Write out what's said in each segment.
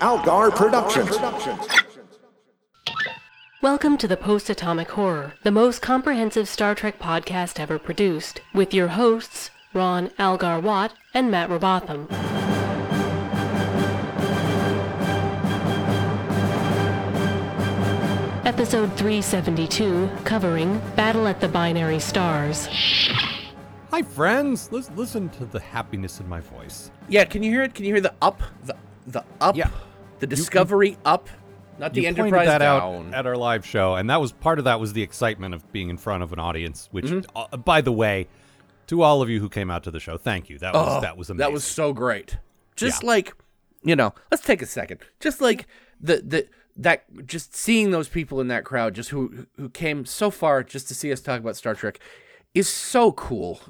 Algar Productions. Welcome to the Post Atomic Horror, the most comprehensive Star Trek podcast ever produced, with your hosts, Ron Algar Watt and Matt Robotham. Episode 372, covering Battle at the Binary Stars. Hi, friends. Listen, listen to the happiness in my voice. Yeah, can you hear it? Can you hear the up, the the up, Yeah. The Discovery up, not the Enterprise that down. out at our live show, and that was part of that was the excitement of being in front of an audience. Which, Mm-hmm. uh, by the way, to all of you who came out to the show, thank you. That was Oh, that was amazing. That was so great. Just Yeah. like, you know, let's take a second. Just like the the that just seeing those people in that crowd, just who who came so far just to see us talk about Star Trek, is so cool.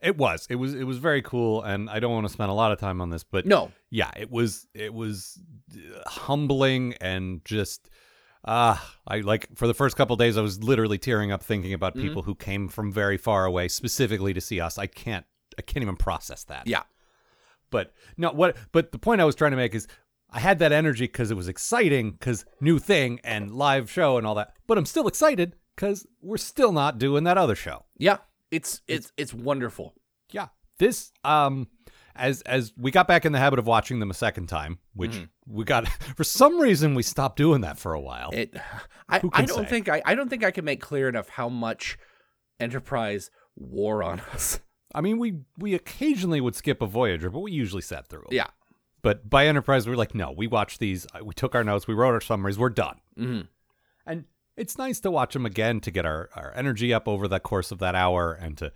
It was. It was. It was very cool, and I don't want to spend a lot of time on this, but No. yeah, it was. It was humbling and just. Ah, I like for the first couple days, I was literally tearing up thinking about Mm-hmm. people who came from very far away specifically to see us. I can't. I can't even process that. Yeah. But no, what? But the point I was trying to make is, I had that energy because it was exciting, because new thing and live show and all that. But I'm still excited because we're still not doing that other show. Yeah. It's it's it's wonderful. Yeah, this um, as as we got back in the habit of watching them a second time, which Mm-hmm. we got for some reason we stopped doing that for a while. It I, I don't say? think I, I don't think I can make clear enough how much Enterprise wore on us. I mean, we we occasionally would skip a Voyager, but we usually sat through 'em. Yeah. But by Enterprise, we were like, no, we watched these. uh, We took our notes, we wrote our summaries, we're done. hmm And it's nice to watch them again to get our, our energy up over the course of that hour and to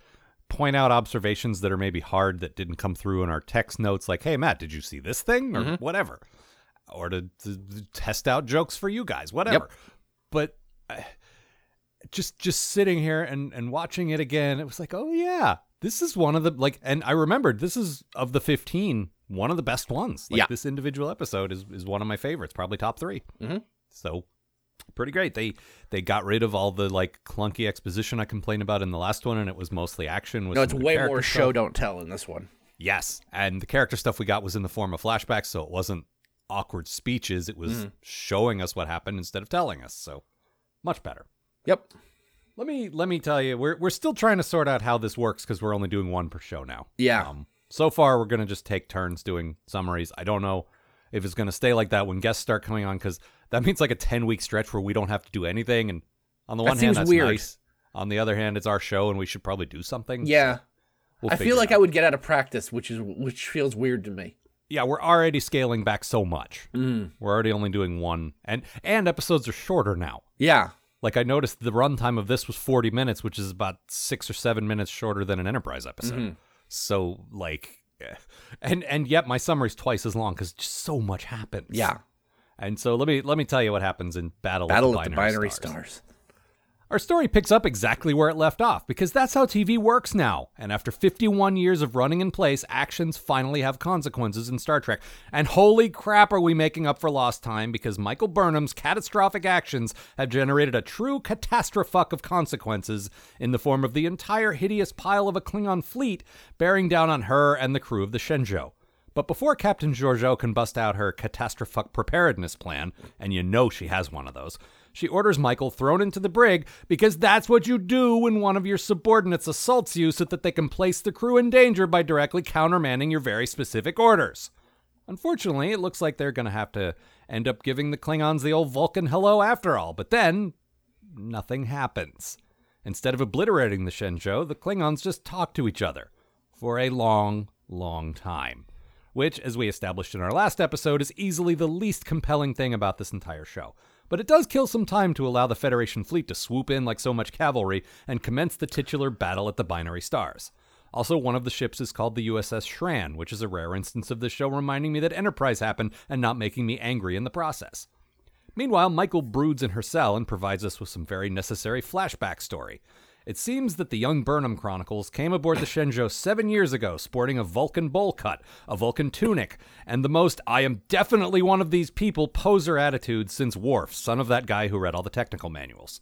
point out observations that are maybe hard that didn't come through in our text notes, like, hey, Matt, did you see this thing? Or whatever. Or to, to, to test out jokes for you guys, whatever. But uh, just just sitting here and, and watching it again, it was like, oh, yeah, this is one of the, like, and I remembered this is of the 15, one of the best ones. Like, Yeah. this individual episode is, is one of my favorites, probably top 3 Mhm. So pretty great. They they got rid of all the like clunky exposition I complained about in the last one, and it was mostly action. No, it's way more stuff. show don't tell in this one. Yes, and the character stuff we got was in the form of flashbacks, so it wasn't awkward speeches. It was Mm-hmm. showing us what happened instead of telling us. So much better. Yep. Let me let me tell you, we're we're still trying to sort out how this works because we're only doing one per show now. Yeah. Um, so far, we're gonna just take turns doing summaries. I don't know if it's gonna stay like that when guests start coming on because that means like a ten week stretch where we don't have to do anything. And on the That one hand, that's weird. nice. On the other hand, it's our show and we should probably do something. Yeah. We'll I feel like. I would get out of practice, which is which feels weird to me. Yeah, we're already scaling back so much. Mm. We're already only doing one, and and episodes are shorter now. Yeah. Like I noticed, the runtime of this was forty minutes, which is about six or seven minutes shorter than an Enterprise episode. Mm-hmm. So like, eh. and and yet my summary's twice as long because so much happens. Yeah. And so let me let me tell you what happens in Battle, Battle of the the Binary, Binary Stars. Stars. Our story picks up exactly where it left off because that's how TV works now. And after 51 years of running in place, actions finally have consequences in Star Trek. And holy crap, are we making up for lost time because Michael Burnham's catastrophic actions have generated a true catastrophe of consequences in the form of the entire hideous pile of a Klingon fleet bearing down on her and the crew of the Shenzhou. But before Captain Georgiou can bust out her catastrophic preparedness plan, and you know she has one of those, she orders Michael thrown into the brig because that's what you do when one of your subordinates assaults you so that they can place the crew in danger by directly countermanding your very specific orders. Unfortunately, it looks like they're going to have to end up giving the Klingons the old Vulcan hello after all, but then nothing happens. Instead of obliterating the Shenzhou, the Klingons just talk to each other for a long, long time. Which, as we established in our last episode, is easily the least compelling thing about this entire show. But it does kill some time to allow the Federation fleet to swoop in like so much cavalry and commence the titular battle at the Binary Stars. Also, one of the ships is called the USS Shran, which is a rare instance of this show reminding me that Enterprise happened and not making me angry in the process. Meanwhile, Michael broods in her cell and provides us with some very necessary flashback story. It seems that the young Burnham Chronicles came aboard the Shenzhou seven years ago, sporting a Vulcan bowl cut, a Vulcan tunic, and the most I am definitely one of these people poser attitude since Worf, son of that guy who read all the technical manuals.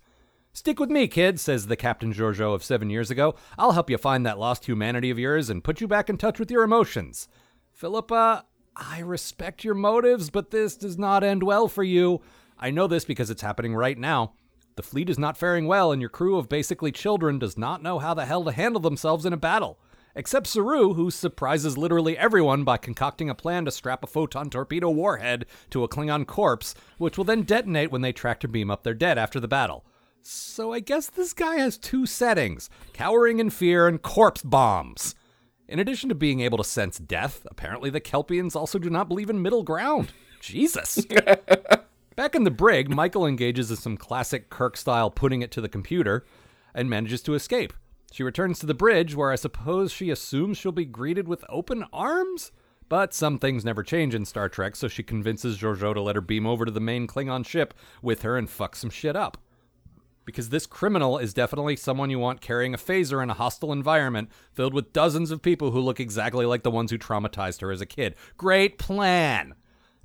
Stick with me, kid, says the Captain Georgiou of seven years ago. I'll help you find that lost humanity of yours and put you back in touch with your emotions. Philippa, I respect your motives, but this does not end well for you. I know this because it's happening right now. The fleet is not faring well, and your crew of basically children does not know how the hell to handle themselves in a battle. Except Saru, who surprises literally everyone by concocting a plan to strap a photon torpedo warhead to a Klingon corpse, which will then detonate when they tractor beam up their dead after the battle. So I guess this guy has two settings cowering in fear and corpse bombs. In addition to being able to sense death, apparently the Kelpians also do not believe in middle ground. Jesus. Back in the brig, Michael engages in some classic Kirk style putting it to the computer and manages to escape. She returns to the bridge, where I suppose she assumes she'll be greeted with open arms? But some things never change in Star Trek, so she convinces Georgiou to let her beam over to the main Klingon ship with her and fuck some shit up. Because this criminal is definitely someone you want carrying a phaser in a hostile environment filled with dozens of people who look exactly like the ones who traumatized her as a kid. Great plan!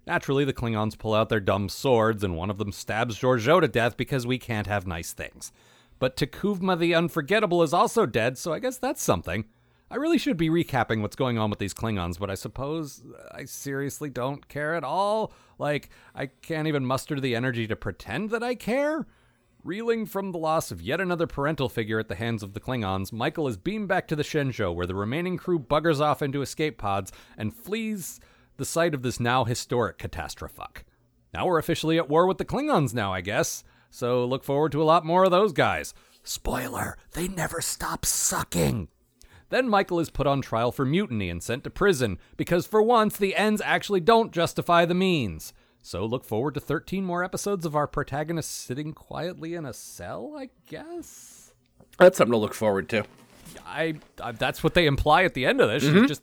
Naturally, the Klingons pull out their dumb swords, and one of them stabs Georgiou to death because we can't have nice things. But T'Kuvma the Unforgettable is also dead, so I guess that's something. I really should be recapping what's going on with these Klingons, but I suppose I seriously don't care at all. Like, I can't even muster the energy to pretend that I care. Reeling from the loss of yet another parental figure at the hands of the Klingons, Michael is beamed back to the Shenzhou, where the remaining crew buggers off into escape pods and flees the site of this now historic catastrophe. Now we're officially at war with the Klingons now, I guess. So look forward to a lot more of those guys. Spoiler, they never stop sucking. Then Michael is put on trial for mutiny and sent to prison because for once the ends actually don't justify the means. So look forward to 13 more episodes of our protagonist sitting quietly in a cell, I guess. That's something to look forward to. I, I that's what they imply at the end of this. She's mm-hmm. just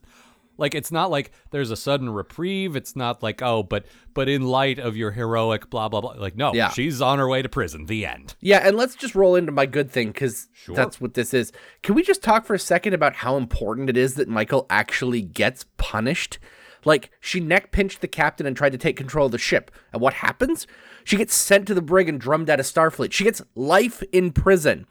like it's not like there's a sudden reprieve. It's not like oh, but but in light of your heroic blah blah blah. Like no, Yeah. she's on her way to prison. The end. Yeah, and let's just roll into my good thing because Sure. that's what this is. Can we just talk for a second about how important it is that Michael actually gets punished? Like, she neck pinched the captain and tried to take control of the ship. And what happens? She gets sent to the brig and drummed out of Starfleet. She gets life in prison.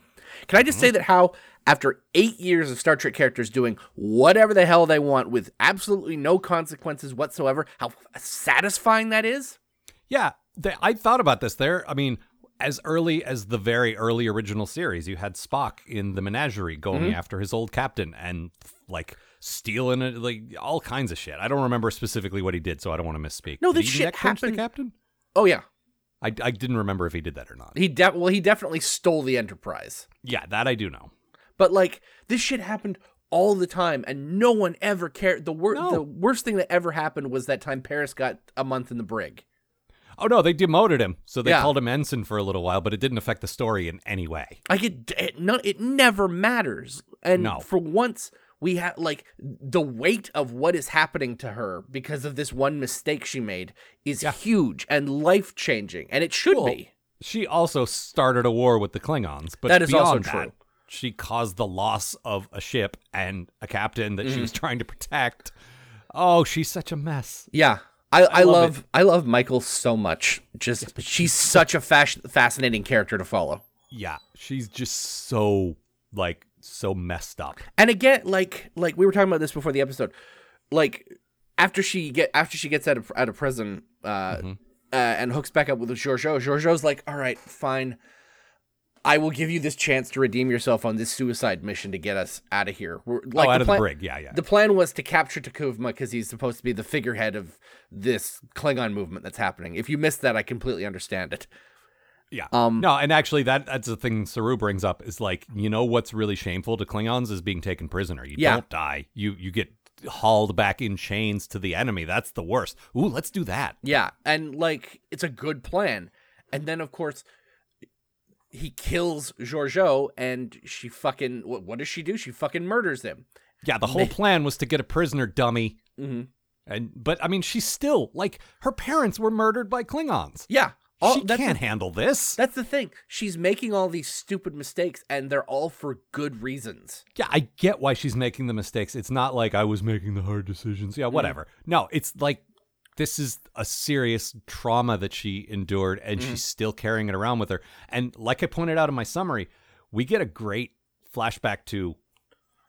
Can I just say mm-hmm. that how, after eight years of Star Trek characters doing whatever the hell they want with absolutely no consequences whatsoever, how satisfying that is? Yeah, they, I thought about this. There, I mean, as early as the very early original series, you had Spock in the menagerie going Mm-hmm. after his old captain and like stealing it, like all kinds of shit. I don't remember specifically what he did, so I don't want to misspeak. No, Did this shit happened- The captain. Oh, yeah. I, I didn't remember if he did that or not. He de- well, he definitely stole the Enterprise. Yeah, that I do know. But like this shit happened all the time, and no one ever cared. The wor- No. the worst thing that ever happened was that time Paris got a month in the brig. Oh no, they demoted him, so they Yeah. called him ensign for a little while, but it didn't affect the story in any way. Like it, it, no, it never matters. And No. for once, we have like the weight of what is happening to her because of this one mistake she made is Yeah. huge and life changing, and it should Well, be. She also started a war with the Klingons, but That is also true. that, she caused the loss of a ship and a captain that she Mm-hmm. was trying to protect. Oh, she's such a mess. Yeah. I, I, love love I love Michael so much. Just she's such a fas- fascinating character to follow. Yeah, she's just so like so messed up. And again, like like we were talking about this before the episode, like after she get after she gets out of out of prison, uh, Mm-hmm. uh and hooks back up with Georgiou. Georgiou's like, all right, fine. I will give you this chance to redeem yourself on this suicide mission to get us out of here. We're, like, oh, out of plan- the brig. Yeah, yeah. The plan was to capture T'Kuvma because he's supposed to be the figurehead of this Klingon movement that's happening. If you missed that, I completely understand it. Yeah. Um, no, and actually, that that's the thing Saru brings up is like, you know, what's really shameful to Klingons is being taken prisoner. You Yeah. don't die. You you get hauled back in chains to the enemy. That's the worst. Ooh, let's do that. Yeah, and like it's a good plan. And then of course he kills Georgiou and she fucking what, what does she do? She fucking murders him. Yeah, the whole plan was to get a prisoner dummy. Mhm. And but I mean, she's still like her parents were murdered by Klingons. Yeah. All, she can't the, handle this. that's the thing. She's making all these stupid mistakes and they're all for good reasons. yeah, I get why she's making the mistakes. It's not like I was making the hard decisions. Mm-hmm. Yeah, whatever. No, it's like this is a serious trauma that she endured and Mm-hmm. she's still carrying it around with her. And like I pointed out in my summary, we get a great flashback to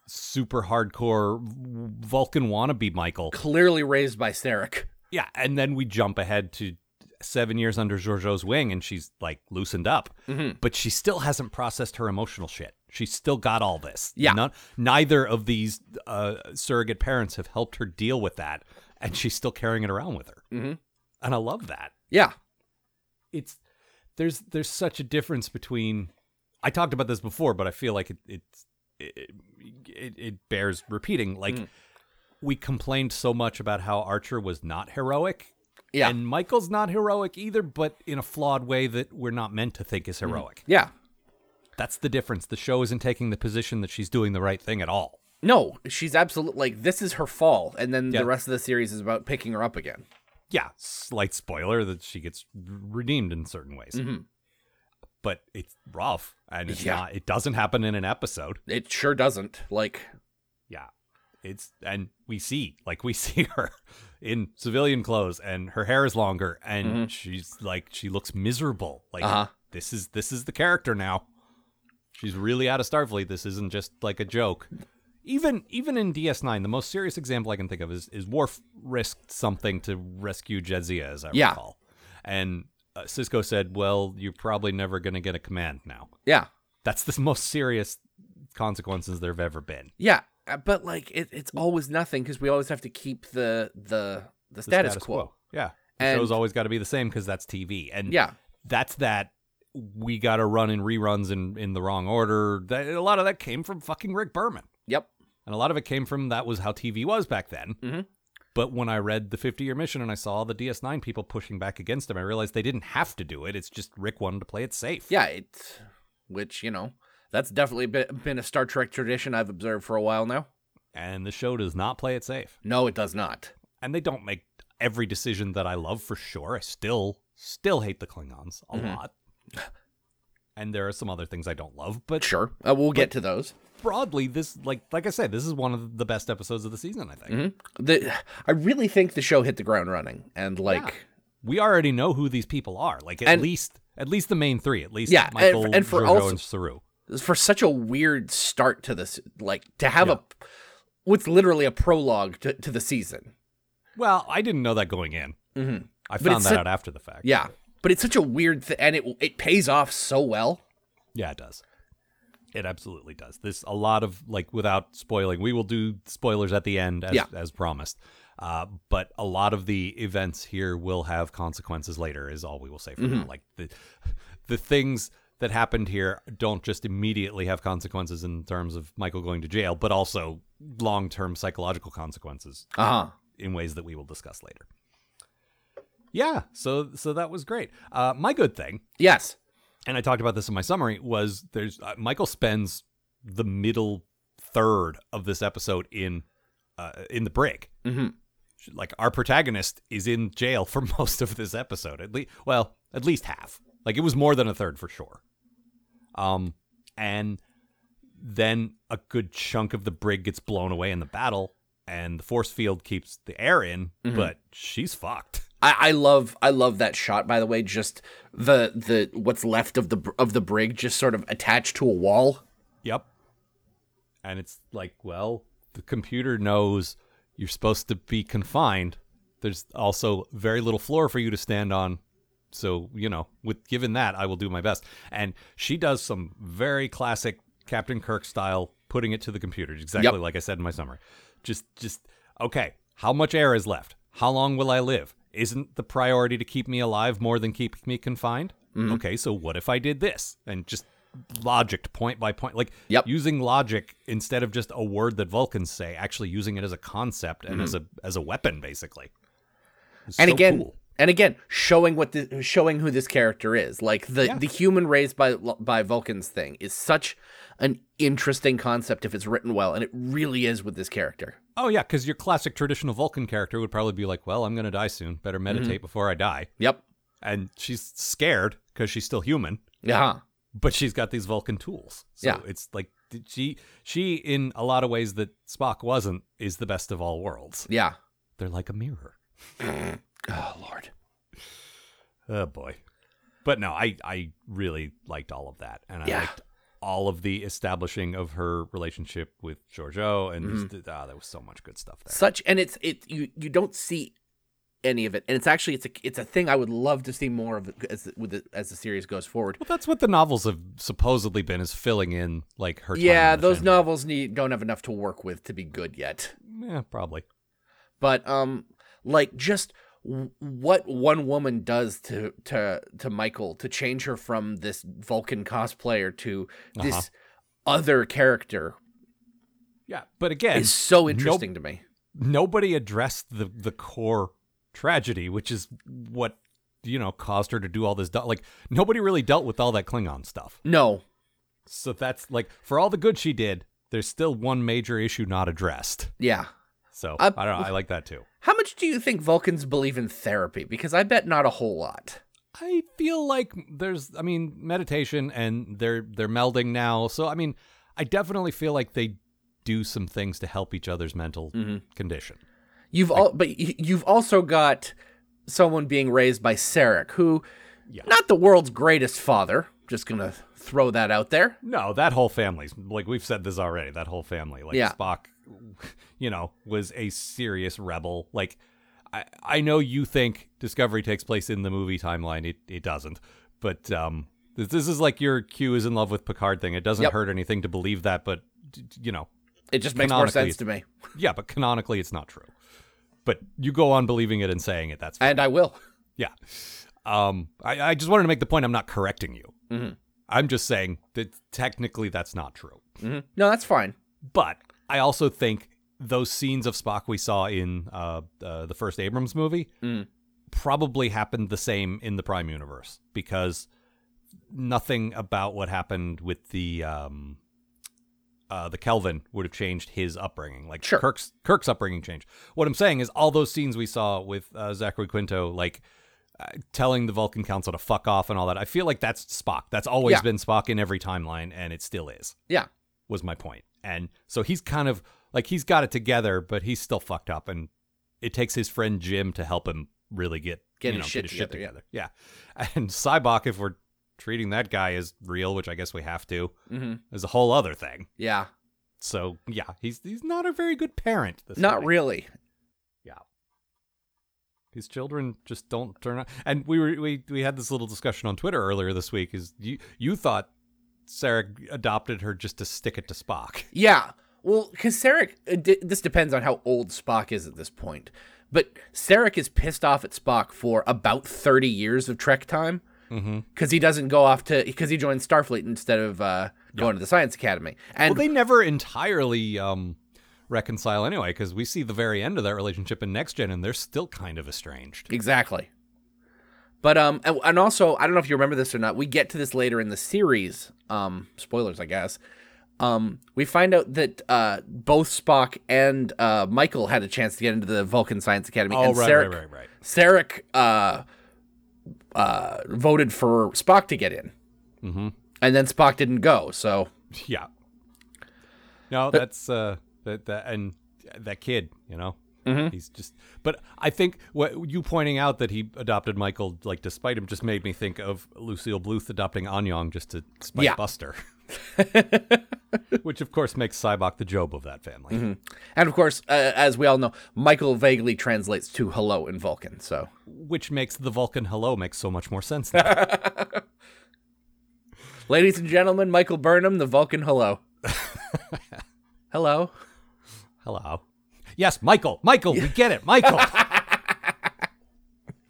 super hardcore Vulcan wannabe Michael. Clearly raised by Sarek. Yeah, and then we jump ahead to seven years under Georgiou's wing, and she's like loosened up, Mm-hmm. but she still hasn't processed her emotional shit. She's still got all this. Yeah. None, neither of these uh, surrogate parents have helped her deal with that, and she's still carrying it around with her. Mhm. And I love that. Yeah. It's there's there's such a difference between. I talked about this before, but I feel like it it's it, it, it bears repeating. Like Mm. we complained so much about how Archer was not heroic. Yeah. And Michael's not heroic either, but in a flawed way that we're not meant to think is Mm-hmm. heroic. yeah. That's the difference. The show isn't taking the position that she's doing the right thing at all. No, she's absolutely like this is her fall, and then Yeah. the rest of the series is about picking her up again. Yeah, slight spoiler that she gets redeemed in certain ways. But it's rough and it's Mm-hmm. Yeah. not it doesn't happen in an episode. It sure doesn't. Like, Yeah. It's and we see like we see her in civilian clothes and her hair is longer and she's like she looks miserable. Like Uh-huh. this is this is the character now. She's really out of Starfleet. This isn't just like a joke. Even even in DS9, the most serious example I can think of is is Worf risked something to rescue Jadzia, as I Yeah. recall, and uh, Sisko said, "Well, you're probably never going to get a command now." yeah, That's the most serious consequences there have ever been. yeah, uh, but like it, it's always nothing because we always have to keep the the the the status, quo. Yeah. The And- show's always got to be the same because that's TV. And Yeah, that's that we got to run in reruns in, in the wrong order. That, a lot of that came from fucking Rick Berman. yep, And a lot of it came from that was how TV was back then. Mhm. But when I read the 50 year mission and I saw the DS9 people pushing back against him, I realized they didn't have to do it. It's just Rick wanted to play it safe. yeah. It, which you know, that's definitely been, a Star Trek tradition I've observed for a while now. And the show does not play it safe. No, it does not. And they don't make every decision that I love for sure. I still, still hate the Klingons a Mhm. lot. And there are some other things I don't love, but Sure, uh, we'll get to those. Broadly, this like like I said, this is one of the best episodes of the season. I think Mm-hmm. The I really think the show hit the ground running, and like, we already know who these people are. Like at And- least at least the main three. At least Yeah, and- Michael, and for Georgiou, also- and Saru. for such a weird start to this, like to have a what's literally a prologue to, to the season. Well, I didn't know that going in. Mm-hmm. I found that su- out after the fact. Yeah, but it's such a weird thing, and it it pays off so well. Yeah, it does. It absolutely does. This a lot of like without spoiling. We will do spoilers at the end as Yeah. as promised. Uh, but a lot of the events here will have consequences later. Is all we will say for Mm-hmm. now. Like the the things that happened here don't just immediately have consequences in terms of Michael going to jail, but also long term psychological consequences Uh huh. in ways that we will discuss later. Yeah, so so that was great. Uh, my good thing Yes. And I talked about this in my summary, was there's uh, Michael spends the middle third of this episode in uh, in the brig. Mm-hmm. Like our protagonist is in jail for most of this episode. At least, well, at least half. Like it was more than a third for sure. Um, and then a good chunk of the brig gets blown away in the battle, and the force field keeps the air in, but she's fucked. I, I love I love that shot. By the way, just the the what's left of the of the brig just sort of attached to a wall. Yep. And it's like, well, the computer knows you're supposed to be confined. There's also very little floor for you to stand on. So, you know, with given that, I will do my best. And she does some very classic Captain Kirk style putting it to the computer, exactly Yep. like I said in my summary. Just just okay, how much air is left? How long will I live? Isn't the priority to keep me alive more than keep me confined? Mm-hmm. Okay, so what if I did this? And just logic point by point like Yep. using logic instead of just a word that vulcans say actually using it as a concept and as a as a weapon basically It's Mm-hmm. and so again cool. And again showing what the showing who this character is. Like the Yeah. the human raised by by vulcans thing is such an interesting concept if it's written well and it really is with this character. Oh yeah because your classic traditional vulcan character would probably be like well i'm gonna die soon. Better mm-hmm. meditate before i die. Yep. And she's scared because she's still human. Yeah. But she's got these vulcan tools. So Yeah. it's like she she in a lot of ways that spock wasn't is the best of all worlds. Yeah. They're like a mirror oh lord Oh boy. But no, I I really liked all of that, and I Yeah. liked all of the establishing of her relationship with Georgiou, and Mm-hmm. just, ah, there was so much good stuff there. Such and it's it you you don't see any of it, and it's actually it's a it's a thing I would love to see more of as with the, as the series goes forward. Well, that's what the novels have supposedly been, is filling in like her. Yeah, those family. novels need don't have enough to work with to be good yet. Yeah, probably. but um like just what one woman does to to to Michael to change her from this Vulcan cosplayer to this Uh-huh. other character Yeah, but again, is so no- interesting to me. nobody addressed the the core tragedy, which is what you know caused her to do all this. Like nobody really dealt with all that Klingon stuff. No. So that's like for all the good she did, there's still one major issue not addressed. Yeah. So Uh, I don't know. I like that too. How much do you think Vulcans believe in therapy? Because I bet not a whole lot. I feel like there's, I mean, meditation and they're they're melding now. So I mean, I definitely feel like they do some things to help each other's mental Mm-hmm. condition. You've all, but you've also got someone being raised by Sarek, who, Yeah. not the world's greatest father. Just gonna throw that out there. No, that whole family's like we've said this already. That whole family, like Yeah. Spock, you know, was a serious rebel. Like, I I know you think Discovery takes place in the movie timeline. It it doesn't. But um, this, this is like your Q is in love with Picard thing. It doesn't Yep. hurt anything to believe that, but you know, It just makes more sense to me, yeah. But canonically, it's not true. But you go on believing it and saying it. That's fine. and I will. Yeah. Um, I, I just wanted to make the point I'm not correcting you. Mhm. I'm just saying that technically that's not true. hmm No, that's fine. But I also think those scenes of Spock we saw in uh, uh, the first Abrams movie Mm. probably happened the same in the Prime universe because nothing about what happened with the um, uh, the Kelvin would have changed his upbringing. Like Sure. Kirk's Kirk's upbringing changed. What I'm saying is all those scenes we saw with uh, Zachary Quinto, like. Uh, telling the Vulcan Council to fuck off and all that. I feel like that's Spock. That's always Yeah. been Spock in every timeline, and it still is Yeah. was my point. And so he's kind of like he's got it together, but he's still fucked up. And it takes his friend Jim to help him really get Get you his know, shit get his shit together, together. Yeah. And Sybok, if we're treating that guy as real, which I guess we have to, hmm is a whole other thing. Yeah. So yeah, he's he's not a very good parent. This Not guy. really. Yeah. His children just don't turn out. And we were we we had this little discussion on Twitter earlier this week. Is you you thought Sarek adopted her just to stick it to Spock? Yeah. Well, because Sarek, this depends on how old Spock is at this point. But Sarek is pissed off at Spock for about 30 years of Trek time Mm-hmm. because he doesn't go off to, because he joins Starfleet instead of uh, going to the Science Academy. And well, they never entirely um, reconcile anyway, because we see the very end of that relationship in Next Gen, and they're still kind of estranged. Exactly. But um and, also I don't know if you remember this or not. We get to this later in the series. Um spoilers, I guess. Um we find out that uh both Spock and uh Michael had a chance to get into the Vulcan Science Academy Oh, and right, Sarek, right, right, right. Sarek uh uh voted for Spock to get in. Mm-hmm. And then Spock didn't go. So Yeah. No, that's uh, that that and that kid, you know, Mhm. he's just. But I think what you pointing out that he adopted Michael, like despite him, just made me think of Lucille Bluth adopting Annyong just to spite Yeah. Buster. Which of course makes Sybok the Gob of that family. and of course, uh, as we all know, Michael vaguely translates to hello in Vulcan. So Which makes the Vulcan hello make so much more sense now. Ladies and gentlemen, Michael Burnham, the Vulcan hello. hello. Hello. Yes, Michael. Michael, we get it. Michael.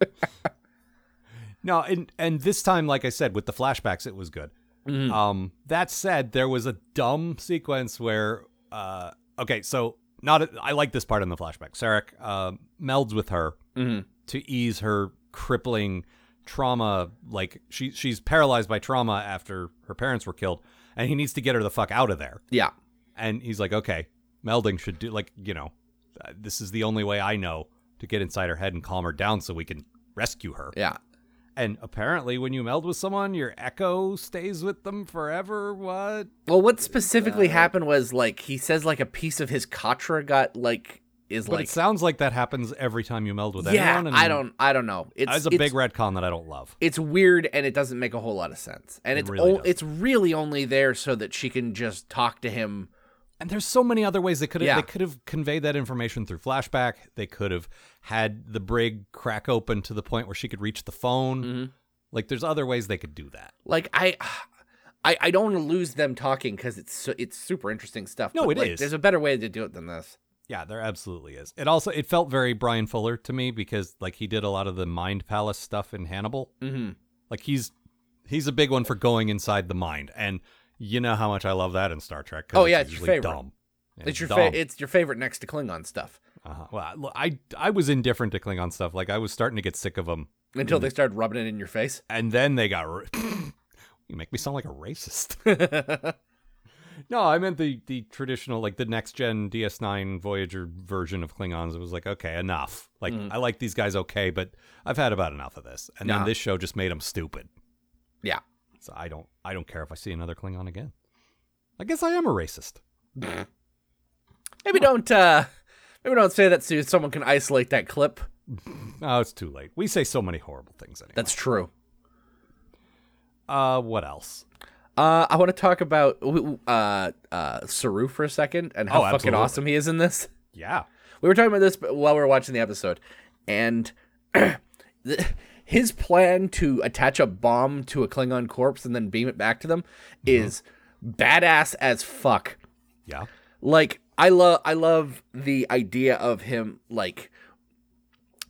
no, and and this time, like I said, with the flashbacks, it was good. Um, that said, there was a dumb sequence where, uh, okay, so not a, I like this part in the flashback. Sarek uh, melds with her to ease her crippling trauma. Like she she's paralyzed by trauma after her parents were killed, and he needs to get her the fuck out of there Yeah. and he's like, okay, melding should do like you know, Uh, this is the only way I know to get inside her head and calm her down so we can rescue her. Yeah. And apparently, when you meld with someone, your echo stays with them forever. What? Well, what specifically uh, happened was like he says like a piece of his katra got like is But like it sounds like that happens every time you meld with yeah, anyone. And I don't I don't know. It's It's a it's, big retcon that I don't love. it's weird and it doesn't make a whole lot of sense. And It it's really o- it's really only there so that she can just talk to him. And there's so many other ways they could have Yeah. they could have conveyed that information through flashback. They could have had the brig crack open to the point where she could reach the phone. Mm-hmm. Like there's other ways they could do that. Like I I, I don't want to lose them talking because it's so, it's super interesting stuff. No, but, it like, is. There's a better way to do it than this. Yeah, there absolutely is. It also it felt very Bryan Fuller to me because like he did a lot of the mind palace stuff in Hannibal. Mm-hmm. Like he's he's a big one for going inside the mind, and you know how much I love that in Star Trek. Oh, yeah, it's your favorite. Dumb. It's your dumb. fa- it's your favorite next to Klingon stuff uh-huh. Well, I- I was indifferent to Klingon stuff. Like I was starting to get sick of them, until they started rubbing it in your face. and then they got. You make me sound like a racist. no, I meant the the traditional like the next gen DS9 Voyager version of Klingons. It was like okay, enough. Like I like these guys okay, but I've had about enough of this. And then this show just made them stupid. yeah. So I don't I don't care if I see another Klingon again. I guess I am a racist. Maybe don't uh maybe don't say that so someone can isolate that clip. Oh, it's too late. We say so many horrible things anyway. That's true. uh what else? Uh, I want to talk about uh, uh, Saru for a second and how Oh, fucking awesome he is in this. Yeah. We were talking about this while we were watching the episode, and the, his plan to attach a bomb to a Klingon corpse and then beam it back to them mm-hmm. is badass as fuck. Yeah. Like I love, I love the idea of him. Like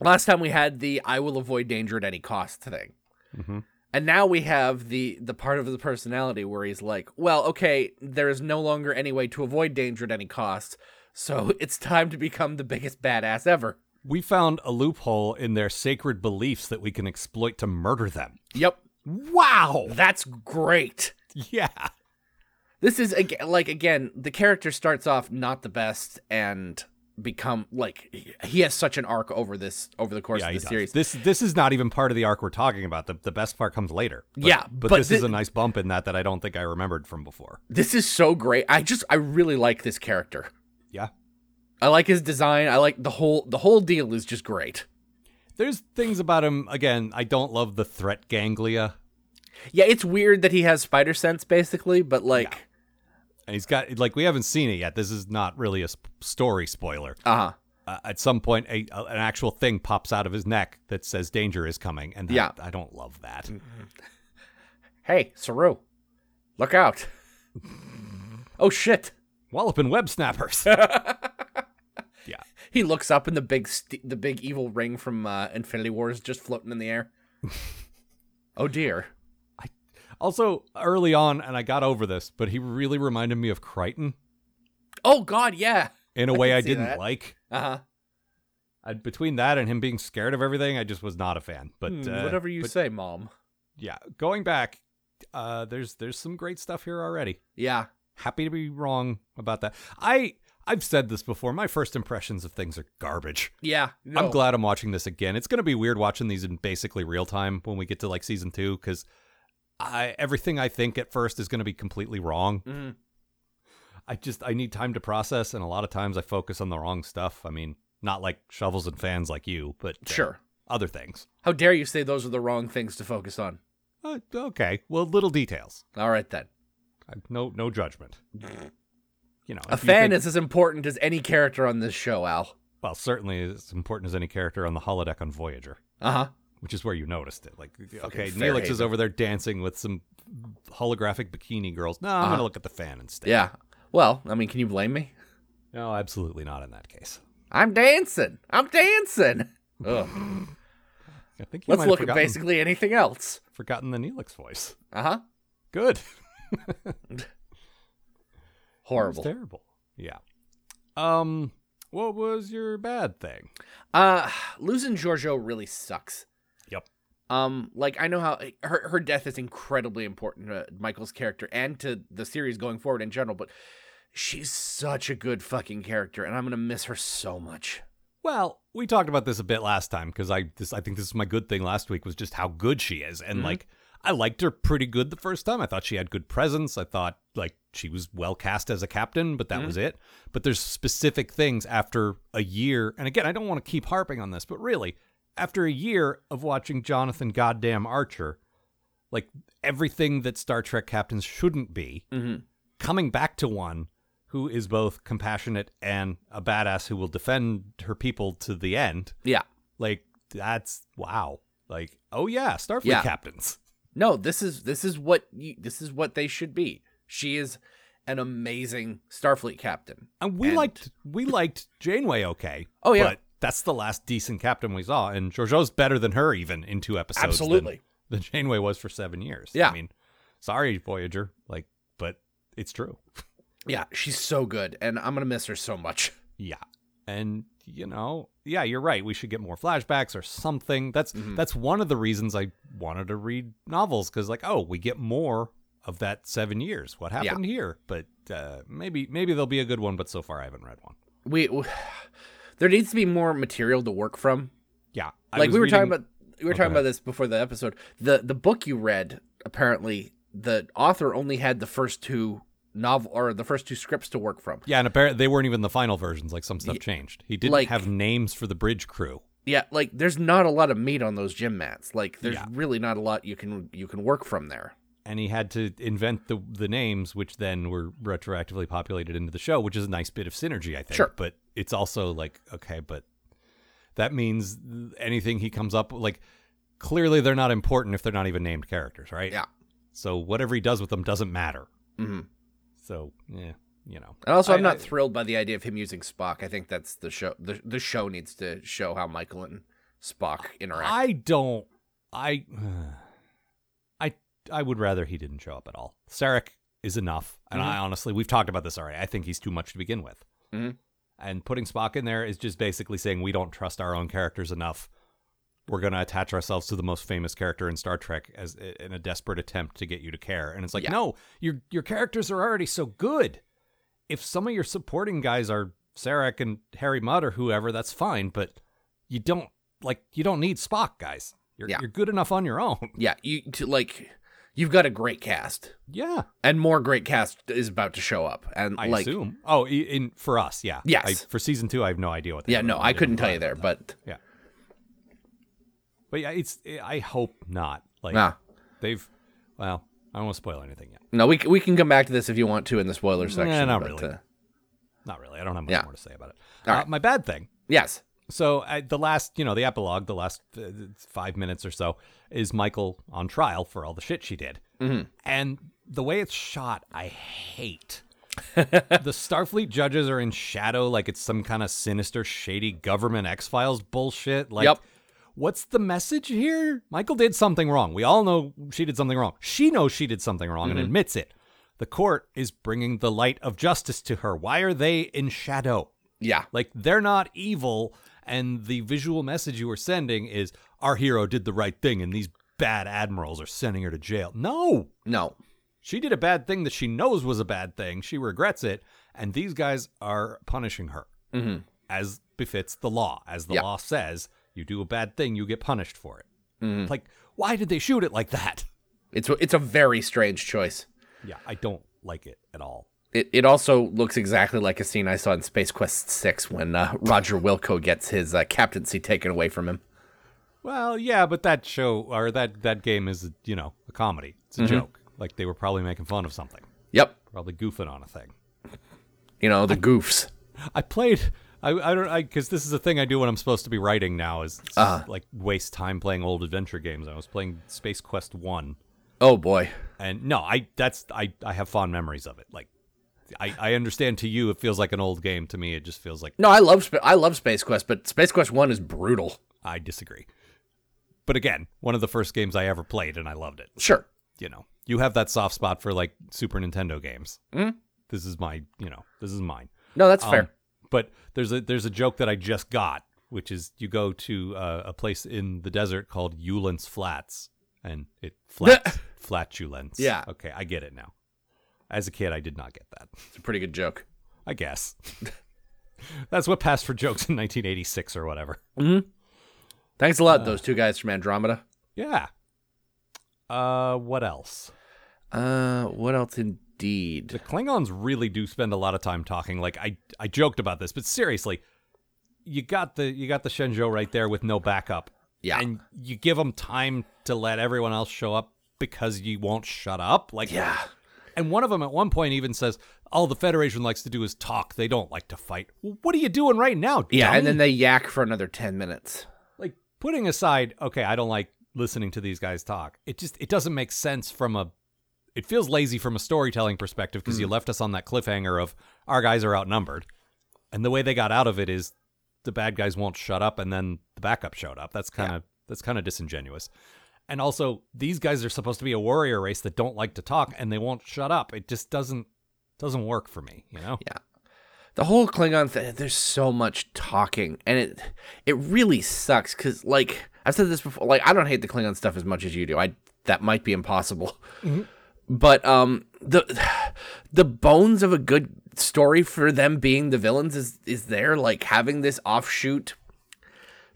last time we had the "I will avoid danger at any cost" thing. Mm-hmm. And now we have the the part of the personality where he's like, well, okay, there is no longer any way to avoid danger at any cost, so it's time to become the biggest badass ever. We found a loophole in their sacred beliefs that we can exploit to murder them. Yep, Wow. that's great. Yeah. This is like again, the character starts off not the best and become like he has such an arc over this over the course Yeah, of the series. This this is not even part of the arc we're talking about. The the best part comes later. But- Yeah, but, but this is a nice bump in that that I don't think I remembered from before. This is so great. I just I really like this character. Yeah. I like his design. I like the whole the whole deal is just great. There's things about him again. I don't love the threat ganglia, Yeah, it's weird that he has spider sense basically, but like and he's got like we haven't seen it yet. This is not really a sp- story spoiler. uh-huh. Uh, at some point, a, a- an actual thing pops out of his neck that says danger is coming, and that- Yeah. I don't love that. Hey, Saru. Look out. oh shit. Walloping web snappers. He looks up and the big st- the big evil ring from uh, Infinity War is just floating in the air. oh dear. I Also, early on, and I got over this, but he really reminded me of Kryten Oh god, yeah. in a I way I didn't that. like. Uh-huh. I, between that and him being scared of everything, I just was not a fan. But Hmm, uh, whatever you but say, mom. yeah, going back, uh, there's there's some great stuff here already. Yeah. Happy to be wrong about that. I I've said this before. My first impressions of things are garbage. Yeah. I'm glad I'm watching this again. It's going to be weird watching these in basically real time when we get to like season two because I everything I think at first is going to be completely wrong. Mhm. I just I need time to process, and a lot of times I focus on the wrong stuff. I mean, not like shovels and fans like you, but uh, Sure. other things. How dare you say those are the wrong things to focus on? Uh, okay, well, little details. All right then. I, no no judgment. You know, A fan think- is as important as any character on this show, Al. well certainly as important as any character on the holodeck on Voyager. Uh huh. which is where you noticed it. Like, okay, Neelix is over there dancing with some holographic bikini girls. No, I'm Uh-huh. going to look at the fan instead. Yeah. Well, I mean, can you blame me? No, absolutely not in that case. I'm dancing. I'm dancing. Ugh. I think you Let's look at basically anything else. forgotten the Neelix voice. Uh huh. Good. Horrible. It's terrible. Yeah. Um, what was your bad thing? Uh, losing Georgiou really sucks. Yep. Um, like I know how her her death is incredibly important to Michael's character and to the series going forward in general, but she's such a good fucking character, and I'm gonna miss her so much. Well, we talked about this a bit last time because I this I think this is my good thing last week was just how good she is, and Mhm. like I liked her pretty good the first time. I thought she had good presence. I thought like she was well cast as a captain, but that mm-hmm. was it. But there's specific things after a year, and again, I don't want to keep harping on this, but really, after a year of watching Jonathan Goddamn Archer, like everything that Star Trek captains shouldn't be, mm-hmm. coming back to one who is both compassionate and a badass who will defend her people to the end. Yeah. Like that's wow. Like oh yeah, Starfleet Yeah. captains. No, this is this is what you, this is what they should be. She is an amazing Starfleet captain. And we And- liked we liked Janeway okay. Oh, yeah. But that's the last decent captain we saw, and Georgiou's better than her even in two episodes. than- Absolutely. Than, Janeway was for seven years. Yeah. I mean, sorry, Voyager. Like, but it's true. Yeah, she's so good, and I'm gonna miss her so much. Yeah. And you know, yeah, you're right. We should get more flashbacks or something. That's Mm-hmm. that's one of the reasons I wanted to read novels cuz like, oh, we get more of that 7 years. What happened here? But uh, maybe maybe there'll be a good one, but so far I haven't read one. We, there needs to be more material to work from. Yeah. I like we were talking about we were Oh, talking about this before the episode. The the book you read apparently the author only had the first two novel or the first two scripts to work from. Yeah, and apparently they weren't even the final versions. Like some stuff changed. He didn't like- have names for the bridge crew. Yeah, like there's not a lot of meat on those gym mats. Like there's Yeah. really not a lot you can you can work from there. And he had to invent the the names, which then were retroactively populated into the show, which is a nice bit of synergy, I think. Sure. But it's also like, okay, but that means anything he comes up like clearly they're not important if they're not even named characters, right? Yeah. So whatever he does with them doesn't matter. hmm So yeah, you know. And also, I- I'm not I- thrilled by the idea of him using Spock. I think that's the show. The the show needs to show how Michael and Spock interact. I don't. I. I. I would rather he didn't show up at all. Sarek is enough, and I honestly, we've talked about this already. I think he's too much to begin with. Mhm. And putting Spock in there is just basically saying we don't trust our own characters enough. We're going to attach ourselves to the most famous character in Star Trek as in a desperate attempt to get you to care. And it's like, Yeah. no, your your characters are already so good. If some of your supporting guys are Sarek and Harry Mudd or whoever, that's fine. But you don't like you don't need Spock, guys. You're Yeah. you're good enough on your own. yeah, you to like you've got a great cast, Yeah, and more great cast is about to show up. And I like, assume. Oh, in for us, yeah. Yes. I, for season two, I have no idea what. they yeah, no, I couldn't tell you there, but Yeah. But yeah, it's. I hope not. Like nah, they've. Well, I don't want to spoil anything yet. no, we we can come back to this if you want to in the spoiler section. not but, really. uh, Not really. I don't have much Yeah. more to say about it. All Uh, right. My bad thing. yes, So uh, the last, you know, the epilogue, the last uh, five minutes or so, is Michael on trial for all the shit she did, mm-hmm. and the way it's shot, I hate. the Starfleet judges are in shadow, like it's some kind of sinister, shady government X Files bullshit. Like, Yep. what's the message here? Michael did something wrong. We all know she did something wrong. She knows she did something wrong and admits it. The court is bringing the light of justice to her. Why are they in shadow? yeah, Like they're not evil, and the visual message you were sending is our hero did the right thing, and these bad admirals are sending her to jail. No, no, she did a bad thing that she knows was a bad thing. She regrets it, and these guys are punishing her Mhm. as befits the law. As the Yeah. law says, you do a bad thing, you get punished for it. Mhm. Like, why did they shoot it like that? it's a- it's a very strange choice. Yeah, I don't like it at all. It, it also looks exactly like a scene I saw in Space Quest Six when uh, Roger Wilco gets his uh, captaincy taken away from him. Well, yeah, but that show or that that game is, you know, a comedy. It's a Mm-hmm. joke. Like they were probably making fun of something, Yep, probably goofing on a thing. you know the goofs. I played. I, I don't. I because this is a thing I do when I'm supposed to be writing now is Uh-huh. like waste time playing old adventure games. I was playing Space Quest One, Oh boy, and no, I that's I I have fond memories of it. Like, I I understand to you it feels like an old game. To me, it just feels like no, I love I love Space Quest, but Space Quest One is brutal. I disagree. But again, one of the first games I ever played, and I loved it. Sure, You know, you have that soft spot for like Super Nintendo games. Mhm. This is my, you know, this is mine. no, that's Um, fair. But there's a there's a joke that I just got, which is you go to uh, a place in the desert called Ulence Flats, and it flats flatulence. Yeah. Okay, I get it now. As a kid, I did not get that. It's a pretty good joke. I guess that's what passed for jokes in 1986 or whatever. Thanks a lot, those two guys from Andromeda. Yeah. Uh, what else? Uh, what else Indeed. The Klingons really do spend a lot of time talking. Like I, I joked about this, but seriously, you got the you got the Shenzhou right there with no backup. Yeah. and you give them time to let everyone else show up because you won't shut up. Like Yeah. And one of them at one point even says, "All the Federation likes to do is talk. They don't like to fight." Well, what are you doing right now? Yeah, and then they yak for another 10 minutes. Putting aside, okay, I don't like listening to these guys talk. It just it doesn't make sense from a. It feels lazy from a storytelling perspective because you mm. left us on that cliffhanger of our guys are outnumbered, and the way they got out of it is the bad guys won't shut up, and then the backup showed up. That's kind of that's kind of disingenuous. And also, these guys are supposed to be a warrior race that don't like to talk, and they won't shut up. It just doesn't doesn't work for me, you know. Yeah. The whole Klingon thing, there's so much talking, and it it really sucks because, like, I've said this before, like, I don't hate the Klingon stuff as much as you do. I That might be impossible. But um, the the bones of a good story for them being the villains is is there, like having this offshoot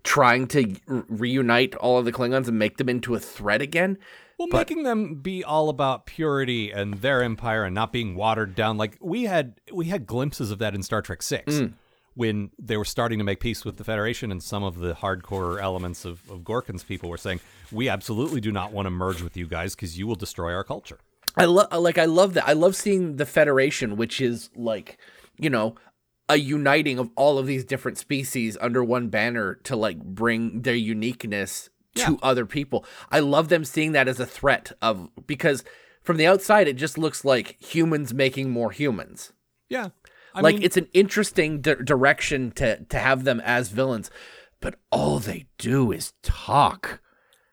trying to re- reunite all of the Klingons and make them into a threat again. Well, But- making them be all about purity and their empire and not being watered down, like we had we had glimpses of that in Star Trek Six, mm. when they were starting to make peace with the Federation, and some of the hardcore elements of, of Gorkon's people were saying, "We absolutely do not want to merge with you guys because you will destroy our culture." I love like I love that. I love seeing the Federation, which is like, you know, a uniting of all of these different species under one banner to like bring their uniqueness to Yeah. other people. I love them seeing that as a threat of because from the outside it just looks like humans making more humans. Yeah, I like mean, it's an interesting di- direction to to have them as villains, but all they do is talk.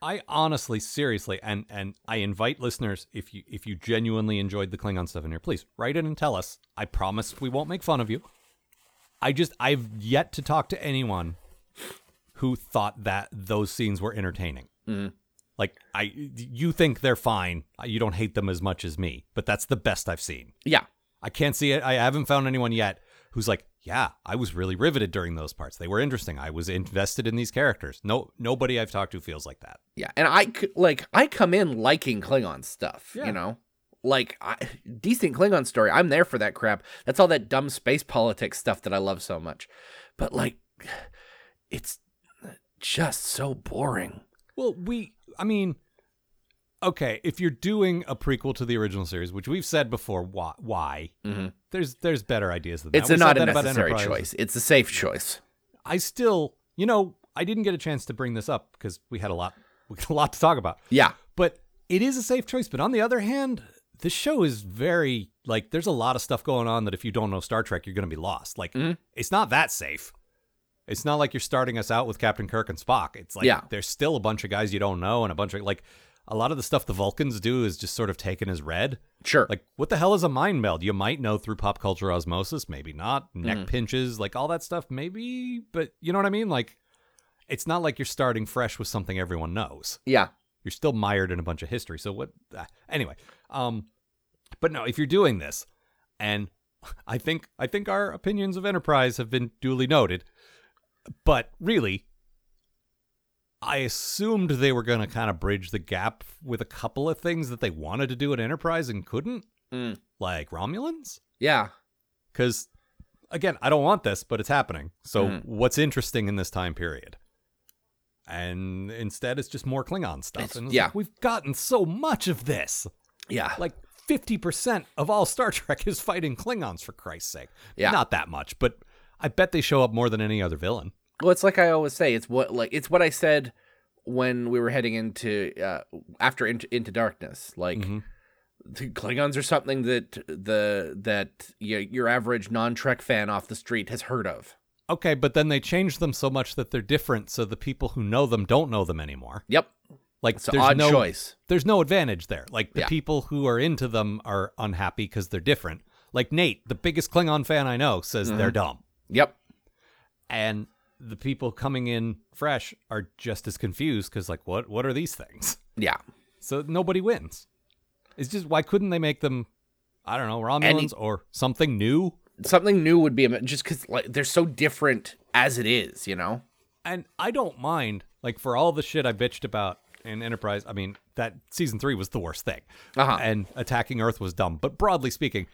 I honestly, seriously, and and I invite listeners if you if you genuinely enjoyed the Klingon stuff in here, please write in and tell us. I promise we won't make fun of you. I just I've yet to talk to anyone who thought that those scenes were entertaining. Mm-hmm. Like I, you think they're fine. You don't hate them as much as me, but that's the best I've seen. Yeah. I can't see it. I haven't found anyone yet who's like, yeah, I was really riveted during those parts. They were interesting. I was invested in these characters. No, nobody I've talked to feels like that. Yeah, and I like I come in liking Klingon stuff, Yeah. you know. Like I, decent Klingon story, I'm there for that crap. That's all that dumb space politics stuff that I love so much. But like it's just so boring. Well, we, I mean, okay, if you're doing a prequel to the original series, which we've said before, why? why Mhm. There's there's better ideas than that. It's a not a necessary choice. It's a safe choice. I still, you know, I didn't get a chance to bring this up because we had a lot, we had a lot to talk about. Yeah. But it is a safe choice. But on the other hand, this show is very like there's a lot of stuff going on that if you don't know Star Trek, you're going to be lost. Like Mm-hmm. it's not that safe. It's not like you're starting us out with Captain Kirk and Spock. It's like Yeah. there's still a bunch of guys you don't know and a bunch of like a lot of the stuff the Vulcans do is just sort of taken as read. Sure. Like what the hell is a mind meld? You might know through pop culture osmosis, maybe not. Neck Mm-hmm. pinches, like all that stuff, maybe, but you know what I mean? Like it's not like you're starting fresh with something everyone knows yeah. you're still mired in a bunch of history. So what? ah, anyway, um, but no, if you're doing this, and I think I think our opinions of Enterprise have been duly noted, but really, I assumed they were going to kind of bridge the gap with a couple of things that they wanted to do at Enterprise and couldn't, Mm. like Romulans. Yeah. Because again, I don't want this, but it's happening. So Mhm. what's interesting in this time period? And instead, it's just more Klingon stuff. It's- and it's yeah. like, we've gotten so much of this. Yeah. Like fifty percent of all Star Trek is fighting Klingons, for Christ's sake. Yeah. not that much, but I bet they show up more than any other villain. Well, it's like I always say. It's what like it's what I said when we were heading into uh, after into, into darkness. Like Mhm. the Klingons are something that the that y- your average non Trek fan off the street has heard of. Okay, but then they change them so much that they're different, so the people who know them don't know them anymore. Yep, Like it's there's no choice. there's no advantage there. Like the Yeah. people who are into them are unhappy because they're different. Like Nate, the biggest Klingon fan I know, says they're dumb, Yep, and the people coming in fresh are just as confused because like, what what are these things? yeah. So nobody wins. It's just why couldn't they make them? I don't know, Romulans or something new. Something new would be just because like they're so different as it is. You know. And I don't mind, like, for all the shit I bitched about in Enterprise, I mean, that season three was the worst thing. Uh-huh. And attacking Earth was dumb. But broadly speaking,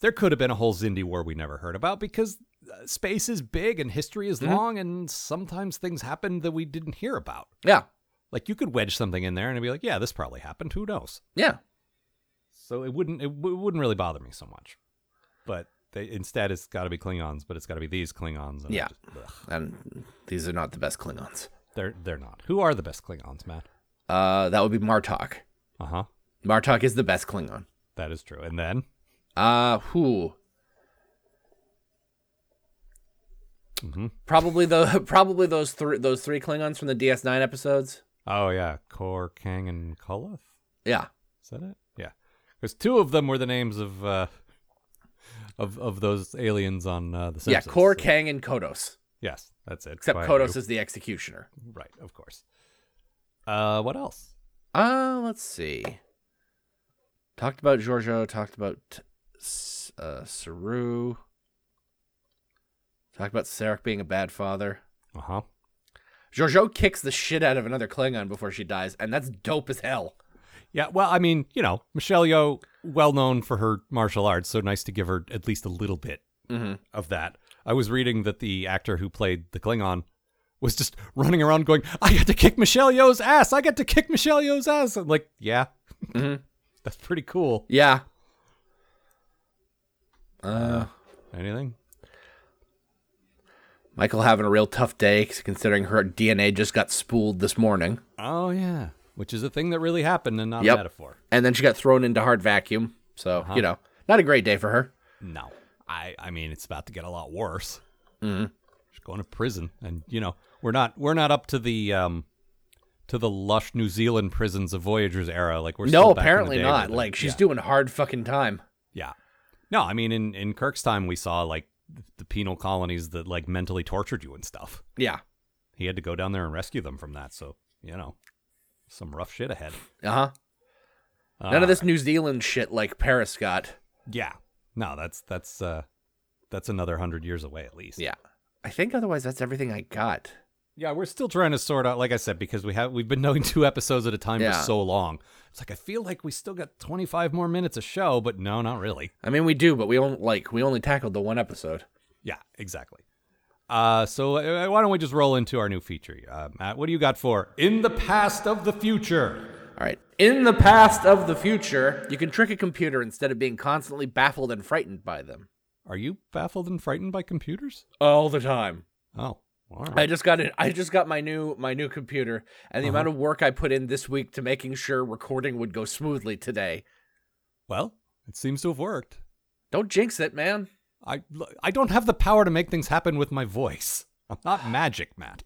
there could have been a whole Xindi war we never heard about because space is big and history is long, and sometimes things happen that we didn't hear about. Yeah. Like you could wedge something in there and it'd be like, yeah, this probably happened. Who knows? Yeah. So it wouldn't it, w- wouldn't really bother me so much. But they, instead, it's got to be Klingons, but it's got to be these Klingons. And Yeah. just- And these are not the best Klingons. they're they're not. Who are the best Klingons, Matt? Uh, that would be Martok. Uh huh. Martok is the best Klingon. That is true. And then, Uh, who? Hmm Probably the probably those three those three Klingons from the DS9 episodes. oh yeah, Kor, Kang, and Koloth. Yeah. Is that it? Yeah. Because two of them were the names of uh, of of those aliens on uh, the Yeah, Simpsons. Kor, So- Kang, and Kodos. Yes, that's it. Except Kodos is the executioner. right, of course. Uh, what else? Uh, let's see. Talked about Georgiou. Talked about uh, Saru. Talked about Sarek being a bad father. Uh huh. Georgiou kicks the shit out of another Klingon before she dies, and that's dope as hell. Yeah, well, I mean, you know, Michelle Yeoh, well known for her martial arts, so nice to give her at least a little bit Mm-hmm. of that. I was reading that the actor who played the Klingon was just running around going, "I get to kick Michelle Yeoh's ass! I get to kick Michelle Yeoh's ass!" I'm like, yeah, Mhm. that's pretty cool. Yeah. Uh, Anything? Michael having a real tough day considering her DNA just got spooled this morning. Oh yeah, which is a thing that really happened and not Yep. a metaphor. And then she got thrown into hard vacuum. So, you know, not a great day for her. No, I I mean it's about to get a lot worse. Mhm. She's going to prison, and you know we're not we're not up to the um to the lush New Zealand prisons of Voyager's era. Like we're No, still back in the apparently not. Like, she's yeah, doing hard fucking time. yeah. No, I mean in in Kirk's time we saw like the penal colonies that like mentally tortured you and stuff. Yeah. He had to go down there and rescue them from that. So you know, some rough shit ahead. Uh huh. None Uh, of this New Zealand shit like Paris got. Yeah. No, that's that's uh that's another hundred years away at least. Yeah. I think otherwise that's everything I got. Yeah, we're still trying to sort out. Like I said, because we have we've been doing two episodes at a time Yeah. for so long. It's like I feel like we still got twenty five more minutes of show, but no, not really. I mean, we do, but we only like we only tackled the one episode. Yeah, exactly. Uh, so uh, why don't we just roll into our new feature, uh, Matt? What do you got for in the past of the future? All right. In the past of the future, you can trick a computer instead of being constantly baffled and frightened by them. Are you baffled and frightened by computers? All the time. Oh, all I just got it. I just got my new my new computer, and the Uh-huh. amount of work I put in this week to making sure recording would go smoothly today. Well, it seems to have worked. Don't jinx it, man. I I don't have the power to make things happen with my voice. I'm not magic, Matt.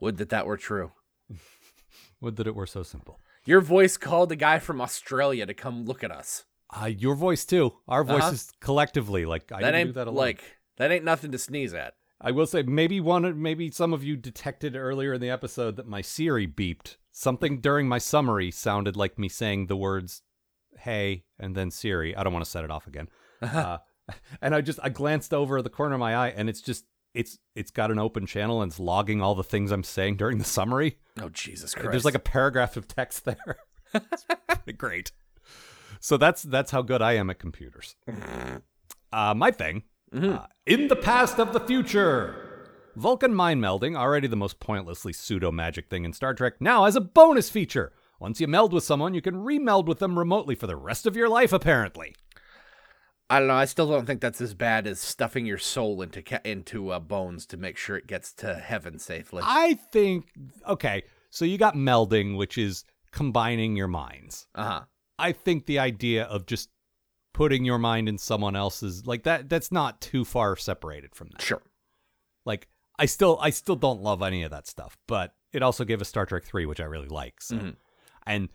Would that that were true. Would that it were so simple. Your voice called a guy from Australia to come look at us. Uh, your voice too. Our Uh-huh. voices collectively, like I that ain't do that alone. like that ain't nothing to sneeze at. I will say, maybe one, maybe some of you detected earlier in the episode that my Siri beeped. Something during my summary sounded like me saying the words "Hey" and then Siri. I don't want to set it off again. uh, and I just I glanced over the corner of my eye, and it's just it's it's got an open channel and it's logging all the things I'm saying during the summary. Oh Jesus Christ! There's like a paragraph of text there. great. So that's that's how good I am at computers. Uh, my thing. Uh, in the past of the future. Vulcan mind melding, already the most pointlessly pseudo magic thing in Star Trek, now as a bonus feature. Once you meld with someone, you can remeld with them remotely for the rest of your life, apparently. I don't know. I still don't think that's as bad as stuffing your soul into ca- into uh, bones to make sure it gets to heaven safely. I think, okay, so you got melding, which is combining your minds. Uh huh. I think the idea of just putting your mind in someone else's like that that's not too far separated from that. Sure. Like I still I still don't love any of that stuff, but it also gave us Star Trek 3 which I really like. So Mhm. and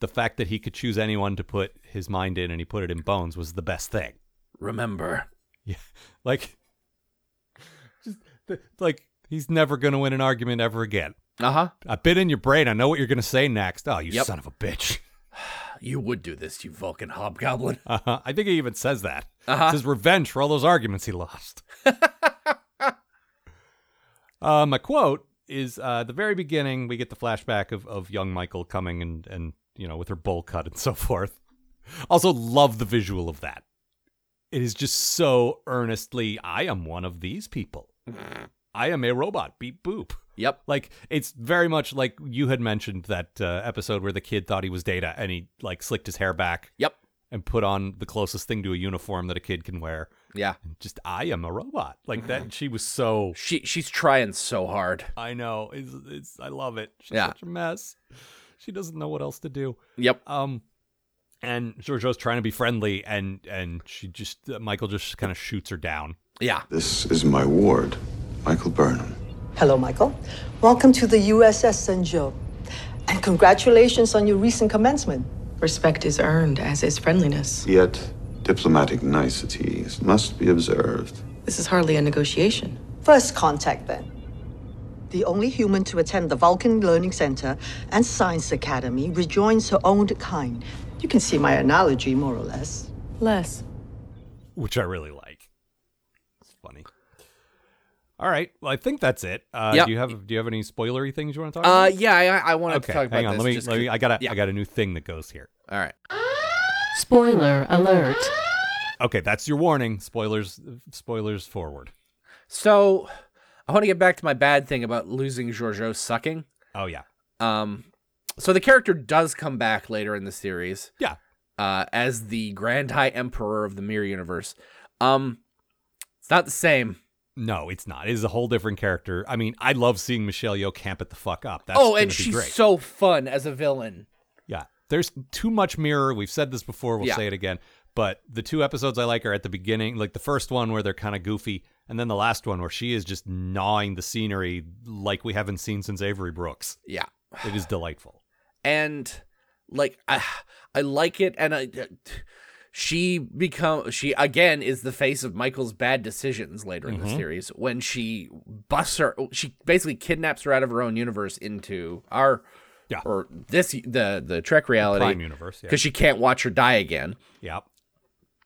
the fact that he could choose anyone to put his mind in and he put it in Bones was the best thing. Remember. Yeah. Like just th- like he's never going to win an argument ever again. Uh huh. I've been in your brain. I know what you're going to say next. Oh, you Yep. son of a bitch. You would do this, you Vulcan hobgoblin. Uh-huh. I think he even says that. Uh-huh. It's his revenge for all those arguments he lost. uh, my quote is uh, the very beginning. We get the flashback of, of young Michael coming and and you know with her bowl cut and so forth. Also, love the visual of that. It is just so earnestly. I am one of these people. I am a robot. Beep boop. Yep. Like it's very much like you had mentioned that uh, episode where the kid thought he was Data and he like slicked his hair back Yep. and put on the closest thing to a uniform that a kid can wear. Yeah. Just I am a robot. Like that. She was so. She she's trying so hard. I know. It's, it's I love it. She's Yeah. such a mess. She doesn't know what else to do. Yep. Um, and Georgiou's trying to be friendly, and and she just uh, Michael just kind of shoots her down. Yeah. This is my ward, Michael Burnham. Hello, Michael. Welcome to the USS Shenzhou. And congratulations on your recent commencement. Respect is earned, as is friendliness. Yet, diplomatic niceties must be observed. This is hardly a negotiation. First contact, then. The only human to attend the Vulcan Learning Center and Science Academy rejoins her own kind. You can see my analogy, more or less. Less. which I really like. It's funny. All right. Well, I think that's it. Uh, Yep. Do you have Do you have any spoilery things you want to talk Uh about? yeah, I, I wanted okay. to talk about hang on. this. Let me. Let me. 'cause- I got. A, yeah. I got a new thing that goes here. All right. Spoiler alert. Okay, that's your warning. Spoilers. Spoilers forward. So I want to get back to my bad thing about losing Georgiou sucking. Oh yeah. Um, so the character does come back later in the series. Yeah. Uh, as the Grand High Emperor of the Mirror Universe. Um, it's not the same. No, it's not. It is a whole different character. I mean, I love seeing Michelle Yeoh camp it the fuck up. That's oh, and she's great. so fun as a villain. Yeah. There's too much mirror. We've said this before. We'll Yeah. say it again. But the two episodes I like are at the beginning, like the first one where they're kind of goofy, and then the last one where she is just gnawing the scenery like we haven't seen since Avery Brooks. Yeah. It is delightful. and like I, I like it and I she become she again is the face of Michael's bad decisions later in the Mm-hmm. series when she busts her she basically kidnaps her out of her own universe into our Yeah. or this the the Trek reality Prime universe. Yeah. because she can't watch her die again Yep.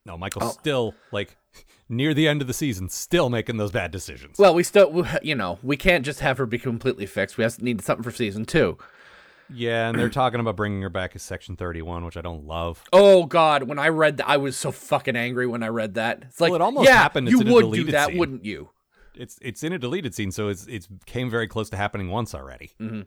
No, Michael's Oh. still like near the end of the season, still making those bad decisions. well we still you know we can't just have her be completely fixed we have to need something for season two yeah, and they're talking about bringing her back as Section Thirty One, which I don't love. Oh God! When I read that, I was so fucking angry when I read that. It's like, Well, it almost yeah, happened. It's you would do that, scene. wouldn't you? It's it's in a deleted scene, so it's it's came very close to happening once already. Mm-hmm.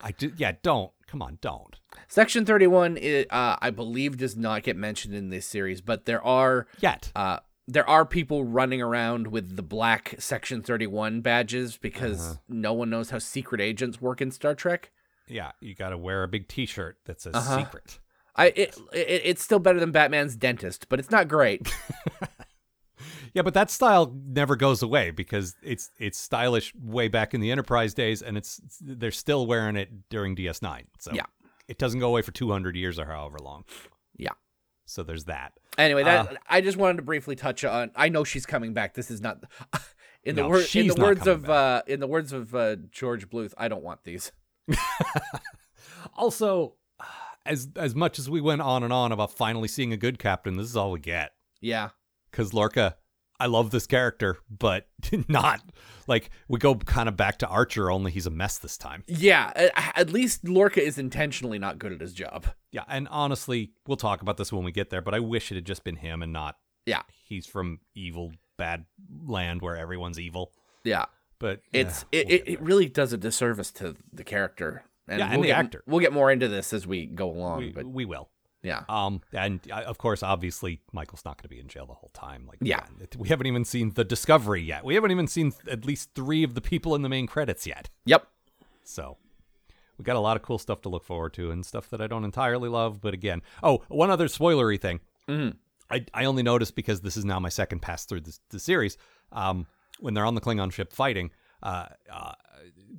I did. Yeah, don't. Come on, don't. Section 31, i- uh, I believe, does not get mentioned in this series, but there are Yet. uh, there are people running around with the black Section 31 badges because Uh-huh. no one knows how secret agents work in Star Trek. Yeah, you got to wear a big T-shirt that says Uh-huh. secret. I it, it it's still better than Batman's dentist, but it's not great. Yeah, but that style never goes away because it's it's stylish way back in the Enterprise days, and it's they're still wearing it during DS9. So Yeah. it doesn't go away for 200 years or however long. yeah. So there's that. Anyway, that Uh, I just wanted to briefly touch on. I know she's coming back. This is not in the No, word in the words of uh, in the words of uh, George Bluth. I don't want these. Also, as as much as we went on and on about finally seeing a good captain, this is all we get. Yeah. Because Lorca, I love this character, but not like we go kind of back to Archer. Only he's a mess this time. Yeah, at least Lorca is intentionally not good at his job. Yeah, and honestly, we'll talk about this when we get there. But I wish it had just been him and not Yeah, he's from evil, bad land where everyone's evil. yeah. But It's yeah, it, we'll it, it really does a disservice to the character. And Yeah, and we'll the get, actor. We'll get more into this as we go along. we, but we will. yeah, Um, and uh, of course, obviously, Michael's not going to be in jail the whole time. Like, Yeah. it- we haven't even seen the discovery yet. We haven't even seen at least three of the people in the main credits yet. yep. So we got a lot of cool stuff to look forward to and stuff that I don't entirely love. But again, oh, one other spoilery thing. Mhm. I, I only noticed because this is now my second pass through this, the series. Um, when they're on the Klingon ship fighting, uh, uh,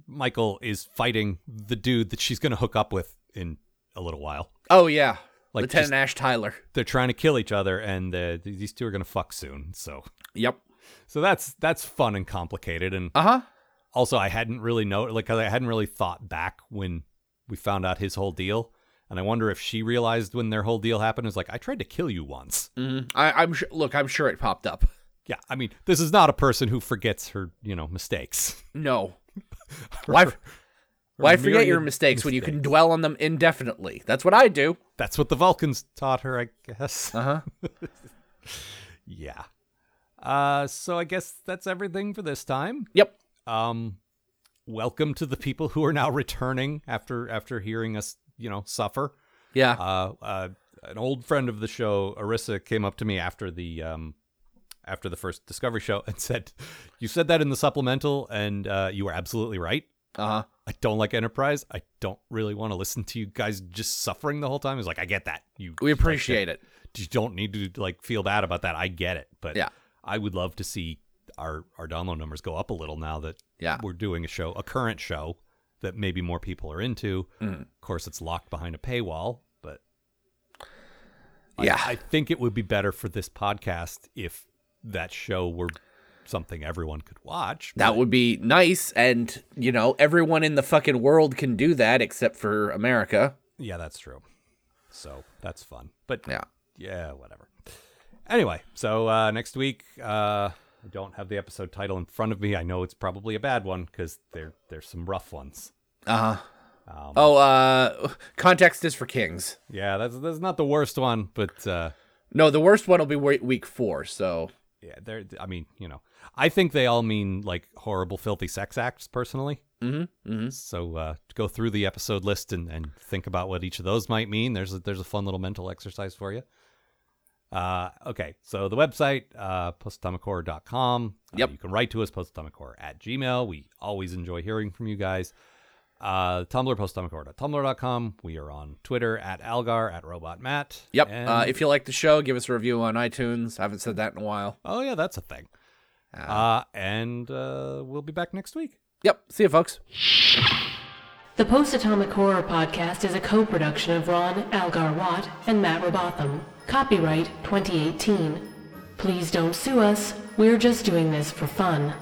Michael is fighting the dude that she's going to hook up with in a little while. Oh yeah, Like, Lieutenant just- Ash Tyler. They're trying to kill each other, and uh, these two are going to fuck soon. So, Yep. so that's that's fun and complicated. And Uh huh. also, I hadn't really know like I hadn't really thought back when we found out his whole deal. And I wonder if she realized when their whole deal happened is like, I tried to kill you once. Mm-hmm. I, I'm sure. Look, I'm sure it popped up. Yeah, I mean, this is not a person who forgets her, you know, mistakes. No. Why? Why forget your myriad mistakes when you can dwell on them indefinitely? That's what I do. That's what the Vulcans taught her, I guess. Uh huh. Yeah. Uh, so I guess that's everything for this time. Yep. Um, welcome to the people who are now returning after after hearing us, you know, suffer. Yeah. Uh, uh, an old friend of the show, Arissa, came up to me after the um, after the first Discovery show and said, "You said that in the supplemental, and uh, you were absolutely right. Uh huh. I don't like Enterprise. I don't really want to listen to you guys just suffering the whole time." He's like, "I get that. You We appreciate it. You don't need to like feel bad about that. I get it, but Yeah. I would love to see our our download numbers go up a little now that Yeah. we're doing a show, a current show that maybe more people are into. Mm. Of course, it's locked behind a paywall, but I- Yeah. I, think it would be better for this podcast if that show were something everyone could watch. That would be nice, and you know, everyone in the fucking world can do that except for America. yeah, that's true. So that's fun, but Yeah. yeah, whatever. Anyway, so uh, next week, uh, I don't have the episode title in front of me. I know it's probably a bad one because there there's some rough ones. Uh huh. Um, Oh, uh, context is for kings. Yeah, that's that's not the worst one, but uh, No, the worst one will be week four. So yeah, they're. I mean, you know, I think they all mean like horrible, filthy sex acts. Personally, Mm-hmm. Mm-hmm. so uh, go through the episode list and, and think about what each of those might mean. There's a, there's a fun little mental exercise for you. Uh, okay, so the website, uh, postatomichorror.com. Uh, Yep. you can write to us, postatomichorror at gmail. We always enjoy hearing from you guys. Uh, Tumblr, post postatomichorror.tumblr.com. We are on Twitter at Algar, at Robot Matt. Yep. And- Uh, if you like the show, give us a review on iTunes. I haven't said that in a while. oh, yeah, that's a thing. Uh, and uh, we'll be back next week. Yep. See you, folks. The Post Atomic Horror Podcast is a co production of Ron Algar Watt and Matt Robotham. Copyright 2018. Please don't sue us, we're just doing this for fun.